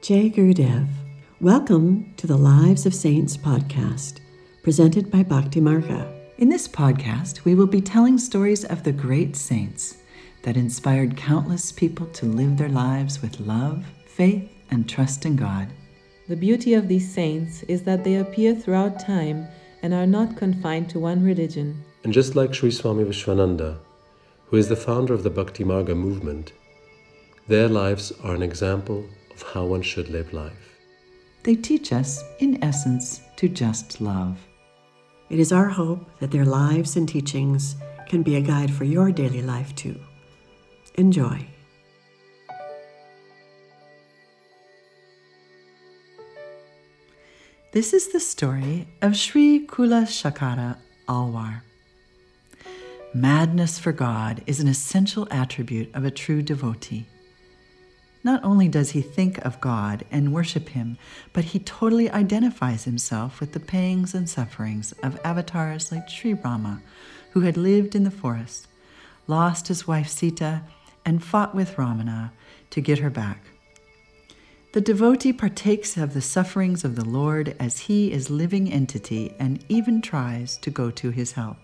Jay Gurudev. Welcome to the Lives of Saints podcast, presented by Bhakti Marga. In this podcast, we will be telling stories of the great saints that inspired countless people to live their lives with love, faith, and trust in God. The beauty of these saints is that they appear throughout time and are not confined to one religion. And just like Sri Swami Vishwananda, who is the founder of the Bhakti Marga movement, their lives are an example of how one should live life. They teach us, in essence, to just love. It is our hope that their lives and teachings can be a guide for your daily life too. Enjoy. This is the story of Sri Kulasekhara Alwar. Madness for God is an essential attribute of a true devotee. Not only does he think of God and worship him, but he totally identifies himself with the pangs and sufferings of avatars like Sri Rama, who had lived in the forest, lost his wife Sita, and fought with Ravana to get her back. The devotee partakes of the sufferings of the Lord as he is living entity and even tries to go to his help.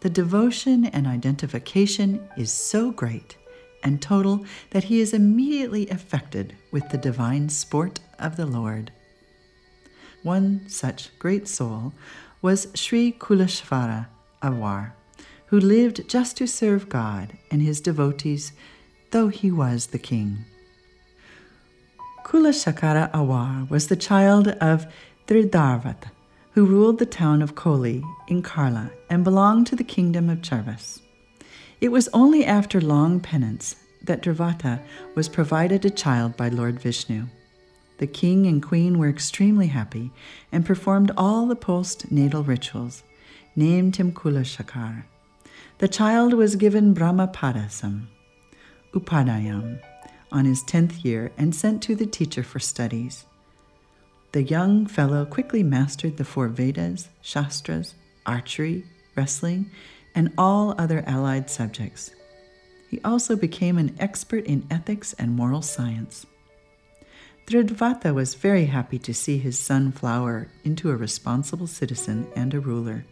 The devotion and identification is so great and total that he is immediately affected with the divine sport of the Lord. One such great soul was Sri Kulasekhara Alwar, who lived just to serve God and his devotees, though he was the king. Kulasekhara Alwar was the child of Dridhavrata, who ruled the town of Koli in Kerala and belonged to the kingdom of Charvas. It was only after long penance that Dravata was provided a child by Lord Vishnu. The king and queen were extremely happy and performed all the post-natal rituals, named him Kulasekhar. The child was given Brahmopadesam, Upadayam, on his tenth year and sent to the teacher for studies. The young fellow quickly mastered the four Vedas, Shastras, archery, wrestling, and all other allied subjects. He also became an expert in ethics and moral science. Dridhavrata was very happy to see his son flower into a responsible citizen and a ruler.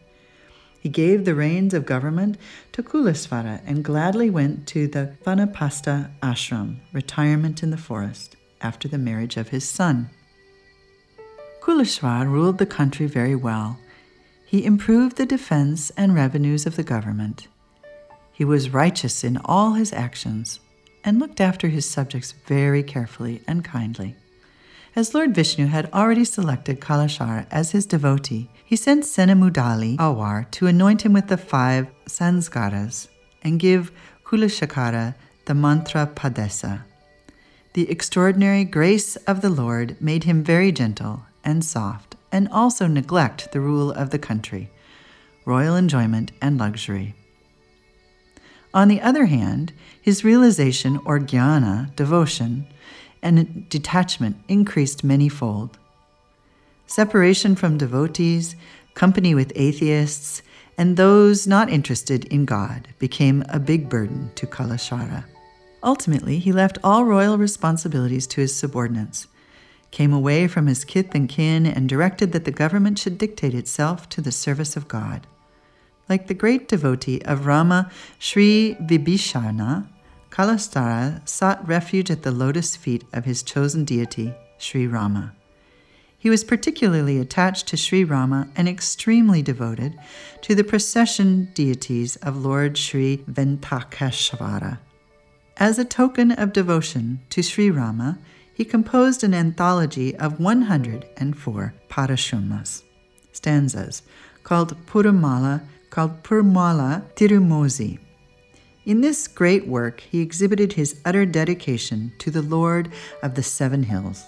He gave the reins of government to Kulasvara and gladly went to the Vanaprastha ashram, retirement in the forest, after the marriage of his son. Kuleshwar ruled the country very well he improved the defense and revenues of the government. He was righteous in all his actions and looked after his subjects very carefully and kindly. As Lord Vishnu had already selected Kalashar as his devotee, he sent Senamudali Awar to anoint him with the five sanskaras and give Kulasekhara the mantra Padesa. The extraordinary grace of the Lord made him very gentle and soft and also neglect the rule of the country, royal enjoyment, and luxury. On the other hand, his realization or jnana, devotion, and detachment increased manyfold. Separation from devotees, company with atheists, and those not interested in God became a big burden to Kalashara. Ultimately, he left all royal responsibilities to his subordinates came away from his kith and kin, and directed that the government should dictate itself to the service of God. Like the great devotee of Rama, Sri Vibhishana, Kalastara sought refuge at the lotus feet of his chosen deity, Sri Rama. He was particularly attached to Sri Rama and extremely devoted to the procession deities of Lord Sri Venkateshwara. As a token of devotion to Sri Rama, he composed an anthology of 104 parashumas, stanzas, called Purumala, called Perumal Tirumozhi. In this great work, he exhibited his utter dedication to the Lord of the Seven Hills.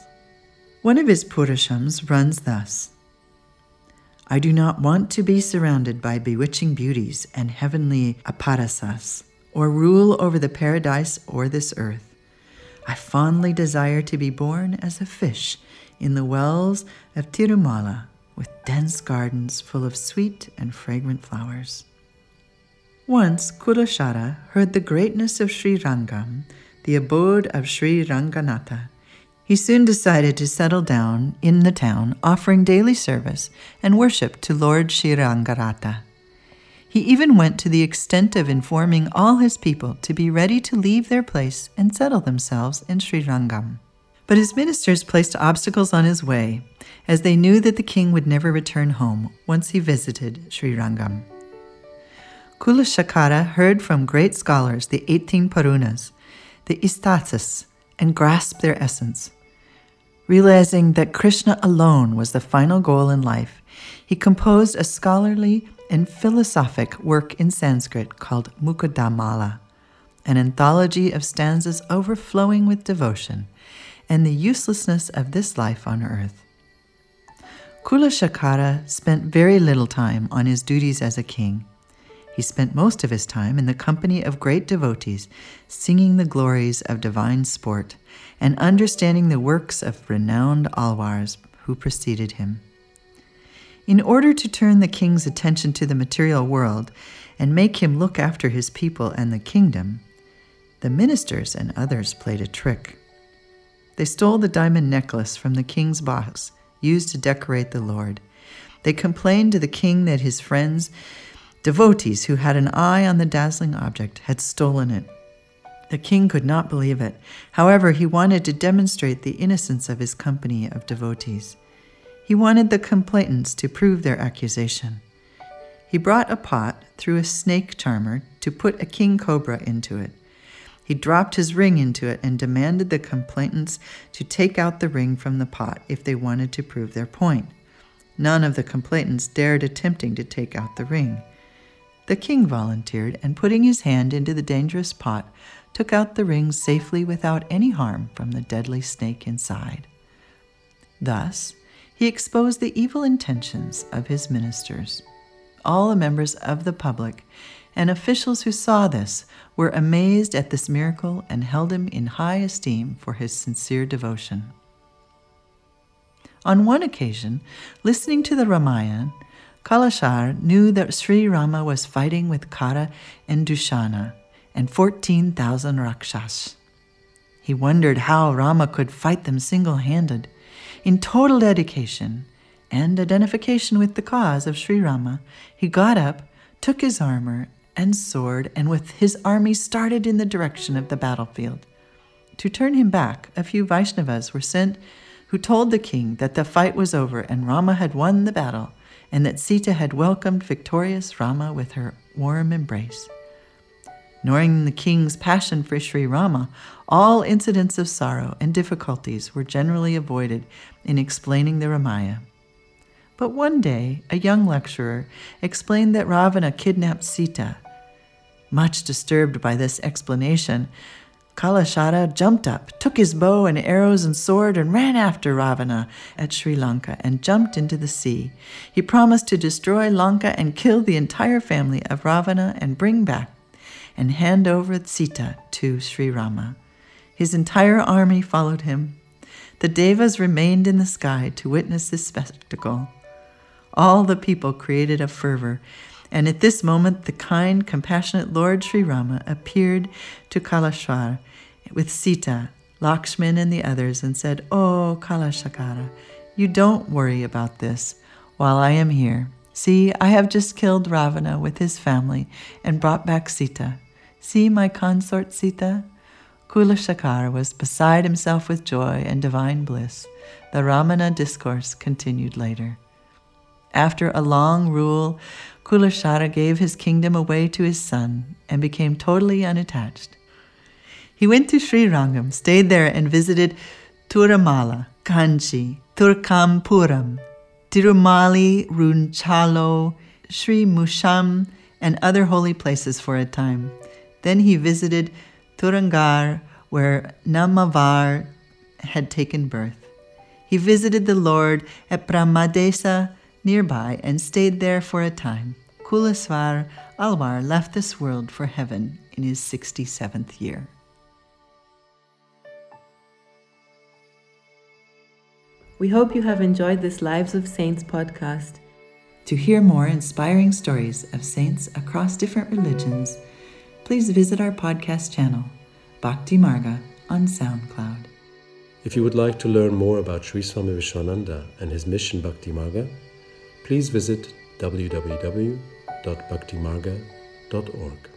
One of his Purashams runs thus I do not want to be surrounded by bewitching beauties and heavenly apsaras, or rule over the paradise or this earth. I fondly desire to be born as a fish in the wells of Tirumala with dense gardens full of sweet and fragrant flowers. Once Kulashara heard the greatness of Sri Rangam, the abode of Sri Ranganatha. He soon decided to settle down in the town, offering daily service and worship to Lord Srirangarata. He even went to the extent of informing all his people to be ready to leave their place and settle themselves in Srirangam. But his ministers placed obstacles on his way, as they knew that the king would never return home once he visited Srirangam. Kulasekhara heard from great scholars the 18 Puranas, the Itihasas, and grasped their essence. Realizing that Krishna alone was the final goal in life, he composed a scholarly and philosophic work in Sanskrit called Mukundamala, an anthology of stanzas overflowing with devotion and the uselessness of this life on earth. Kulasekhara spent very little time on his duties as a king. He spent most of his time in the company of great devotees, singing the glories of divine sport and understanding the works of renowned alwars who preceded him. In order to turn the king's attention to the material world and make him look after his people and the kingdom, the ministers and others played a trick. They stole the diamond necklace from the king's box used to decorate the Lord. They complained to the king that his friends, devotees who had an eye on the dazzling object, had stolen it. The king could not believe it. However, he wanted to demonstrate the innocence of his company of devotees. He wanted the complainants to prove their accusation. He brought a pot through a snake charmer to put a king cobra into it. He dropped his ring into it and demanded the complainants to take out the ring from the pot if they wanted to prove their point. None of the complainants dared attempting to take out the ring. The king volunteered, and putting his hand into the dangerous pot, took out the ring safely without any harm from the deadly snake inside. Thus, he exposed the evil intentions of his ministers. All the members of the public and officials who saw this were amazed at this miracle and held him in high esteem for his sincere devotion. On one occasion, listening to the Ramayana, Kalashar knew that Sri Rama was fighting with Kara and Dushana and 14,000 Rakshas. He wondered how Rama could fight them single handed. In total dedication and identification with the cause of Sri Rama, he got up, took his armor and sword, and with his army started in the direction of the battlefield. To turn him back, a few Vaishnavas were sent who told the king that the fight was over and Rama had won the battle, and that Sita had welcomed victorious Rama with her warm embrace. Knowing the king's passion for Sri Rama, all incidents of sorrow and difficulties were generally avoided in explaining the Ramayana. But one day, a young lecturer explained that Ravana kidnapped Sita. Much disturbed by this explanation, Kalashara jumped up, took his bow and arrows and sword, and ran after Ravana at Sri Lanka and jumped into the sea. He promised to destroy Lanka and kill the entire family of Ravana and bring back and hand over Sita to Sri Rama. His entire army followed him. The Devas remained in the sky to witness this spectacle. All the people created a fervor, and at this moment the kind, compassionate Lord Sri Rama appeared to Kalashwar with Sita, Lakshman, and the others and said, Oh, Kulasekhara, you don't worry about this while I am here. See, I have just killed Ravana with his family and brought back Sita. See my consort Sita? Kulasekhara was beside himself with joy and divine bliss. The Ramayana discourse continued later. After a long rule, Kulashara gave his kingdom away to his son and became totally unattached. He went to Sri Rangam, stayed there, and visited Tirumala, Kanchi, Turkampuram, Tirumali, Runchalo, Sri Musham, and other holy places for a time. Then he visited Turangar, where Namavar had taken birth. He visited the Lord at Brahmadesa nearby and stayed there for a time. Kulaswar Alwar left this world for heaven in his 67th year. We hope you have enjoyed this Lives of Saints podcast. To hear more inspiring stories of saints across different religions, please visit our podcast channel, Bhakti Marga, on SoundCloud. If you would like to learn more about Sri Swami Vishwananda and his mission Bhakti Marga, please visit www.bhaktimarga.org.